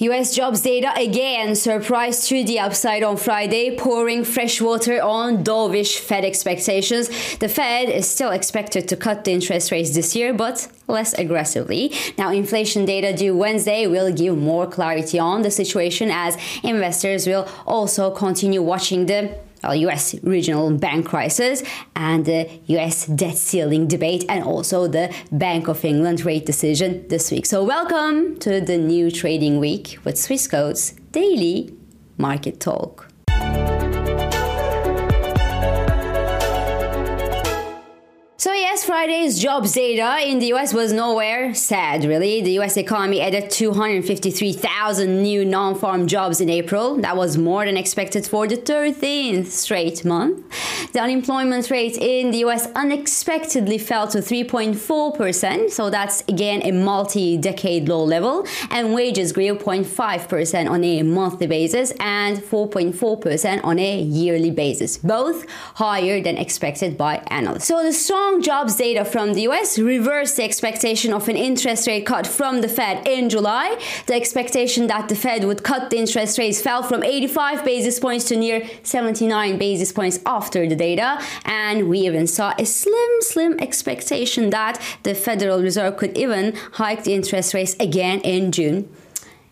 US jobs data again surprised to the upside on Friday, pouring fresh water on dovish Fed expectations. The Fed is still expected to cut the interest rates this year, but less aggressively. Now, inflation data due Wednesday will give more clarity on the situation as investors will also continue watching the Uh, well, US regional bank crisis and the US debt ceiling debate, and also the Bank of England rate decision this week. So, welcome to the new trading week with Swissquote's daily market talk. Friday's jobs data in the US was nowhere sad, really. The US economy added 253,000 new non-farm jobs in April. That was more than expected for the 13th straight month. The unemployment rate in the US unexpectedly fell to 3.4%, so that's again a multi-decade low level, and wages grew 0.5% on a monthly basis and 4.4% on a yearly basis, both higher than expected by analysts. So the strong strong jobs data from the US reversed the expectation of an interest rate cut from the Fed in July. The expectation that the Fed would cut the interest rates fell from 85 basis points to near 79 basis points after the data. And we even saw a slim, slim expectation that the Federal Reserve could even hike the interest rates again in June,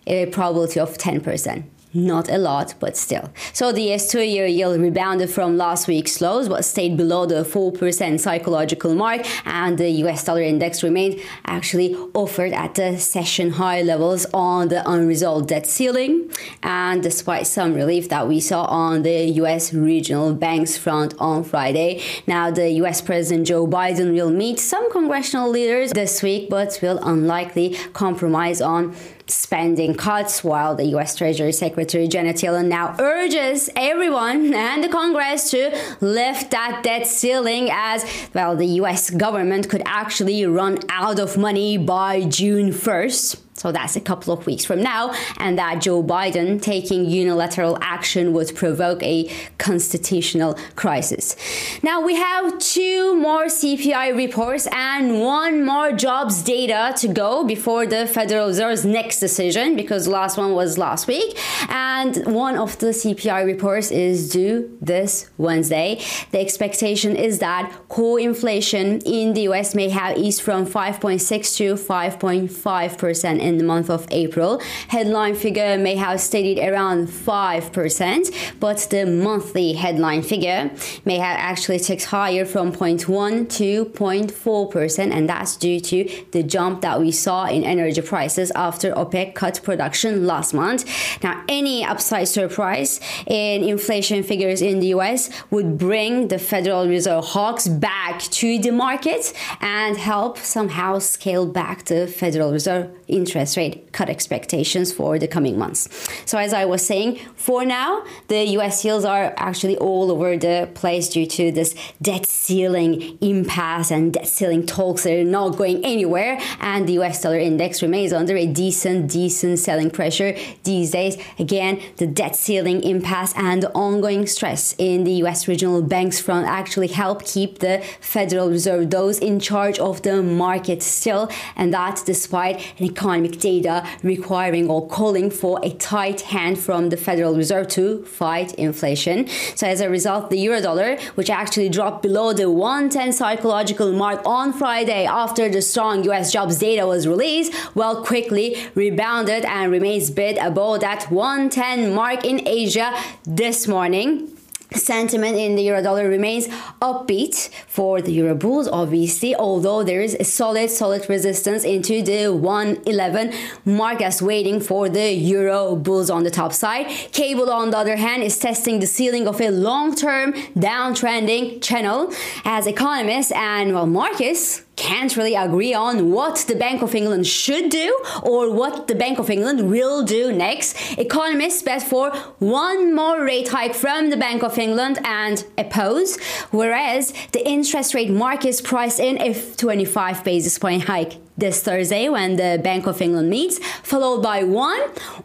a probability of 10%. Not a lot, but still. So the S2 year yield rebounded from last week's lows, but stayed below the 4% psychological mark, and the US dollar index remained actually offered at the session high levels on the unresolved debt ceiling. And despite some relief that we saw on the US regional banks front on Friday, now the US President Joe Biden will meet some congressional leaders this week, but will unlikely compromise on spending cuts, while the U.S. Treasury Secretary Janet Yellen now urges everyone and the Congress to lift that debt ceiling as, well, the U.S. government could actually run out of money by June 1st. So that's a couple of weeks from now, and that Joe Biden taking unilateral action would provoke a constitutional crisis. Now we have two more CPI reports and one more jobs data to go before the Federal Reserve's next decision because the last one was last week, and one of the CPI reports is due this Wednesday. The expectation is that core inflation in the US may have eased from 5.6 to 5.5 percent in the month of April. Headline figure may have stayed around 5%, but the monthly headline figure may have actually ticked higher from 0.1 to 0.4%, and that's due to the jump that we saw in energy prices after OPEC cut production last month. Now, any upside surprise in inflation figures in the US would bring the Federal Reserve hawks back to the market and help somehow scale back the Federal Reserve interest interest rate cut expectations for the coming months. So, as I was saying, for now, the US yields are actually all over the place due to this debt ceiling impasse and debt ceiling talks that are not going anywhere. And the US dollar index remains under a decent, decent selling pressure these days. Again, the debt ceiling impasse and ongoing stress in the US regional banks front actually help keep the Federal Reserve those in charge of the market still, and that despite an economy economic data requiring or calling for a tight hand from the Federal Reserve to fight inflation. So as a result, the euro dollar, which actually dropped below the 110 psychological mark on Friday after the strong US jobs data was released, well quickly rebounded and remains bid above that 110 mark in Asia this morning sentiment in the euro dollar remains upbeat for the euro bulls obviously although there is a solid solid resistance into the 111 mark as waiting for the euro bulls on the top side. Cable on the other hand is testing the ceiling of a long-term downtrending channel. As economists and well markets can't really agree on what the Bank of England should do or what the Bank of England will do next. Economists bet for one more rate hike from the Bank of England and oppose, whereas the interest rate market is priced in a 25 basis point hike this Thursday when the Bank of England meets, followed by one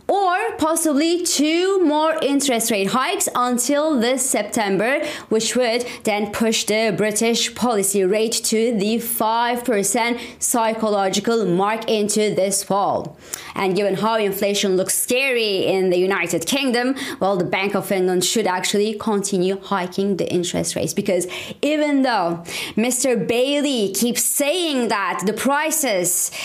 or possibly two more interest rate hikes until this September, which would then push the British policy rate to the 5% psychological mark into this fall. And given how inflation looks scary in the United Kingdom, well, the Bank of England should actually continue hiking the interest rates because even though Mr. Bailey keeps saying that the prices,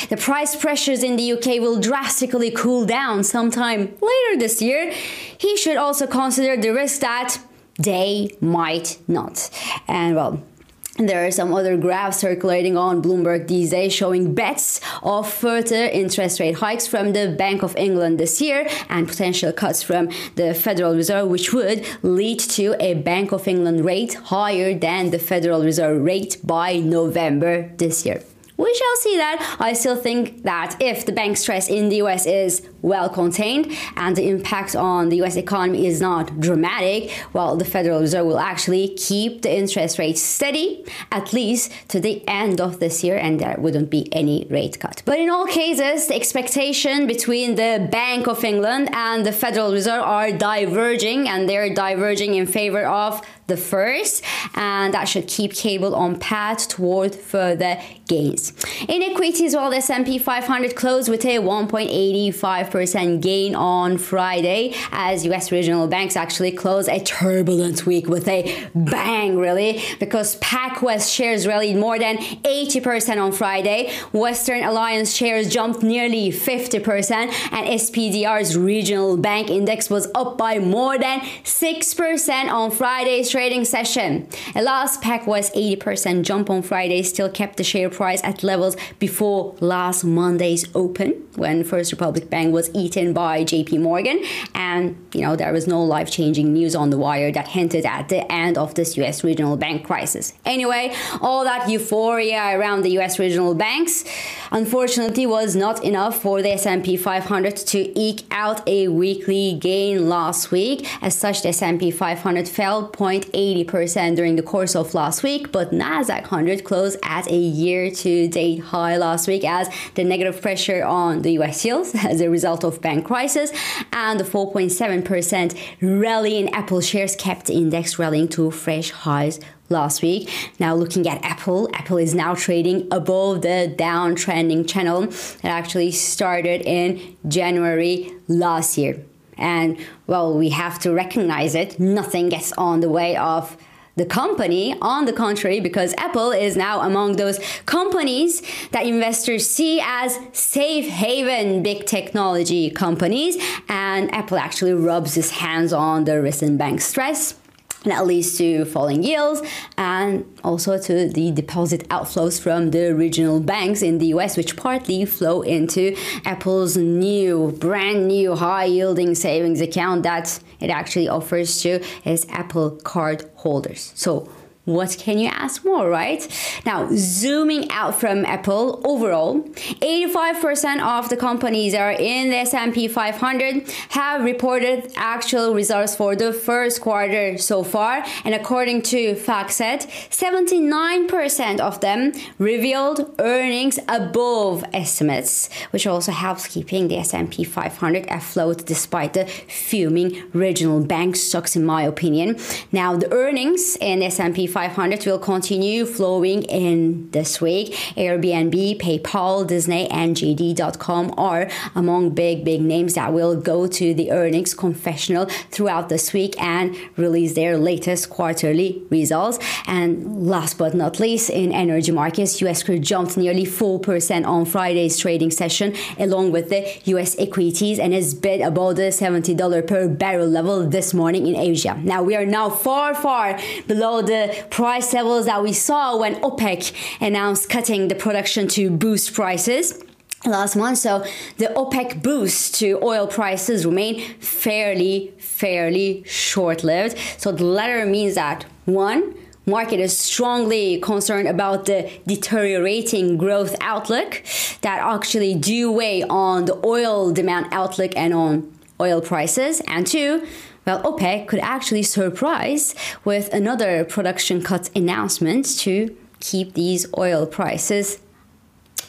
the price pressures in the UK will drastically cool down sometime later this year, he should also consider the risk that they might not. And well, there are some other graphs circulating on Bloomberg these days showing bets of further interest rate hikes from the Bank of England this year and potential cuts from the Federal Reserve, which would lead to a Bank of England rate higher than the Federal Reserve rate by November this year we shall see that. I still think that if the bank stress in the US is well contained and the impact on the US economy is not dramatic, well, the Federal Reserve will actually keep the interest rate steady at least to the end of this year and there wouldn't be any rate cut. But in all cases, the expectation between the Bank of England and the Federal Reserve are diverging and they're diverging in favor of the first, and that should keep cable on path toward further gains. In equities, well, the S&P 500 closed with a 1.85% gain on Friday, as U.S. regional banks actually closed a turbulent week with a bang, really, because PacWest shares rallied more than 80% on Friday. Western Alliance shares jumped nearly 50%, and SPDR's regional bank index was up by more than 6% on Friday's trading session. A last PacWest 80% jump on Friday still kept the share price at levels before last Monday's open when First Republic Bank was eaten by JP Morgan. And, you know, there was no life changing news on the wire that hinted at the end of this US regional bank crisis. Anyway, all that euphoria around the US regional banks unfortunately was not enough for the S&P 500 to eke out a weekly gain last week. As such, the S&P 500 fell 0.80% during the course of last week, but Nasdaq 100 closed at a year-to-date high last week as the negative pressure on the US yields as a result of bank crisis and the 4.7% rally in Apple shares kept the index rallying to fresh highs last week. Now looking at Apple, Apple is now trading above the downtrending channel that actually started in January last year. And well, we have to recognize it. Nothing gets on the way of the company. On the contrary, because Apple is now among those companies that investors see as safe haven big technology companies. And Apple actually rubs his hands on the recent bank stress that leads to falling yields and also to the deposit outflows from the regional banks in the US, which partly flow into Apple's new, brand new high yielding savings account that it actually offers to its Apple card holders. So, what can you ask more, right? Now, zooming out from Apple overall, 85% of the companies that are in the S&P 500 have reported actual results for the first quarter so far, and according to FactSet, 79% of them revealed earnings above estimates, which also helps keeping the S&P 500 afloat despite the fuming regional bank stocks in my opinion. Now, the earnings in S&P 500 will continue flowing in this week. Airbnb, PayPal, Disney, and JD.com are among big, big names that will go to the earnings confessional throughout this week and release their latest quarterly results. And last but not least, in energy markets, US crude jumped nearly 4% on Friday's trading session, along with the US equities, and is bid above the $70 per barrel level this morning in Asia. Now, we are now far, far below the price levels that we saw when OPEC announced cutting the production to boost prices last month. So the OPEC boost to oil prices remain fairly, fairly short lived. So the latter means that one, market is strongly concerned about the deteriorating growth outlook that actually do weigh on the oil demand outlook and on oil prices. And two, well, OPEC could actually surprise with another production cut announcement to keep these oil prices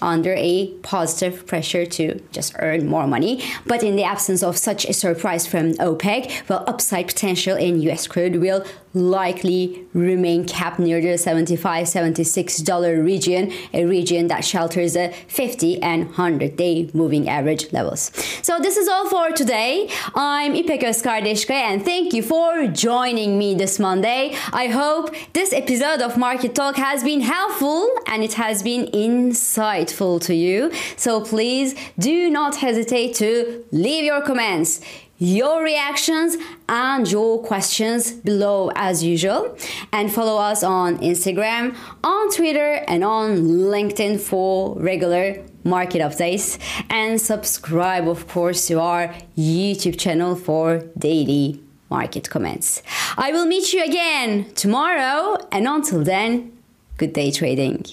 under a positive pressure to just earn more money. But in the absence of such a surprise from OPEC, well, upside potential in US crude will likely remain capped near the 75 $76 region, a region that shelters the 50 and 100 day moving average levels. So, this is all for today. I'm İpek Özkardeşkaya and thank you for joining me this Monday. I hope this episode of Market Talk has been helpful and it has been insightful to you. So, please do not hesitate to leave your comments your reactions and your questions below as usual. And follow us on Instagram, on Twitter, and on LinkedIn for regular market updates. And subscribe, of course, to our YouTube channel for daily market comments. I will meet you again tomorrow. And until then, good day trading.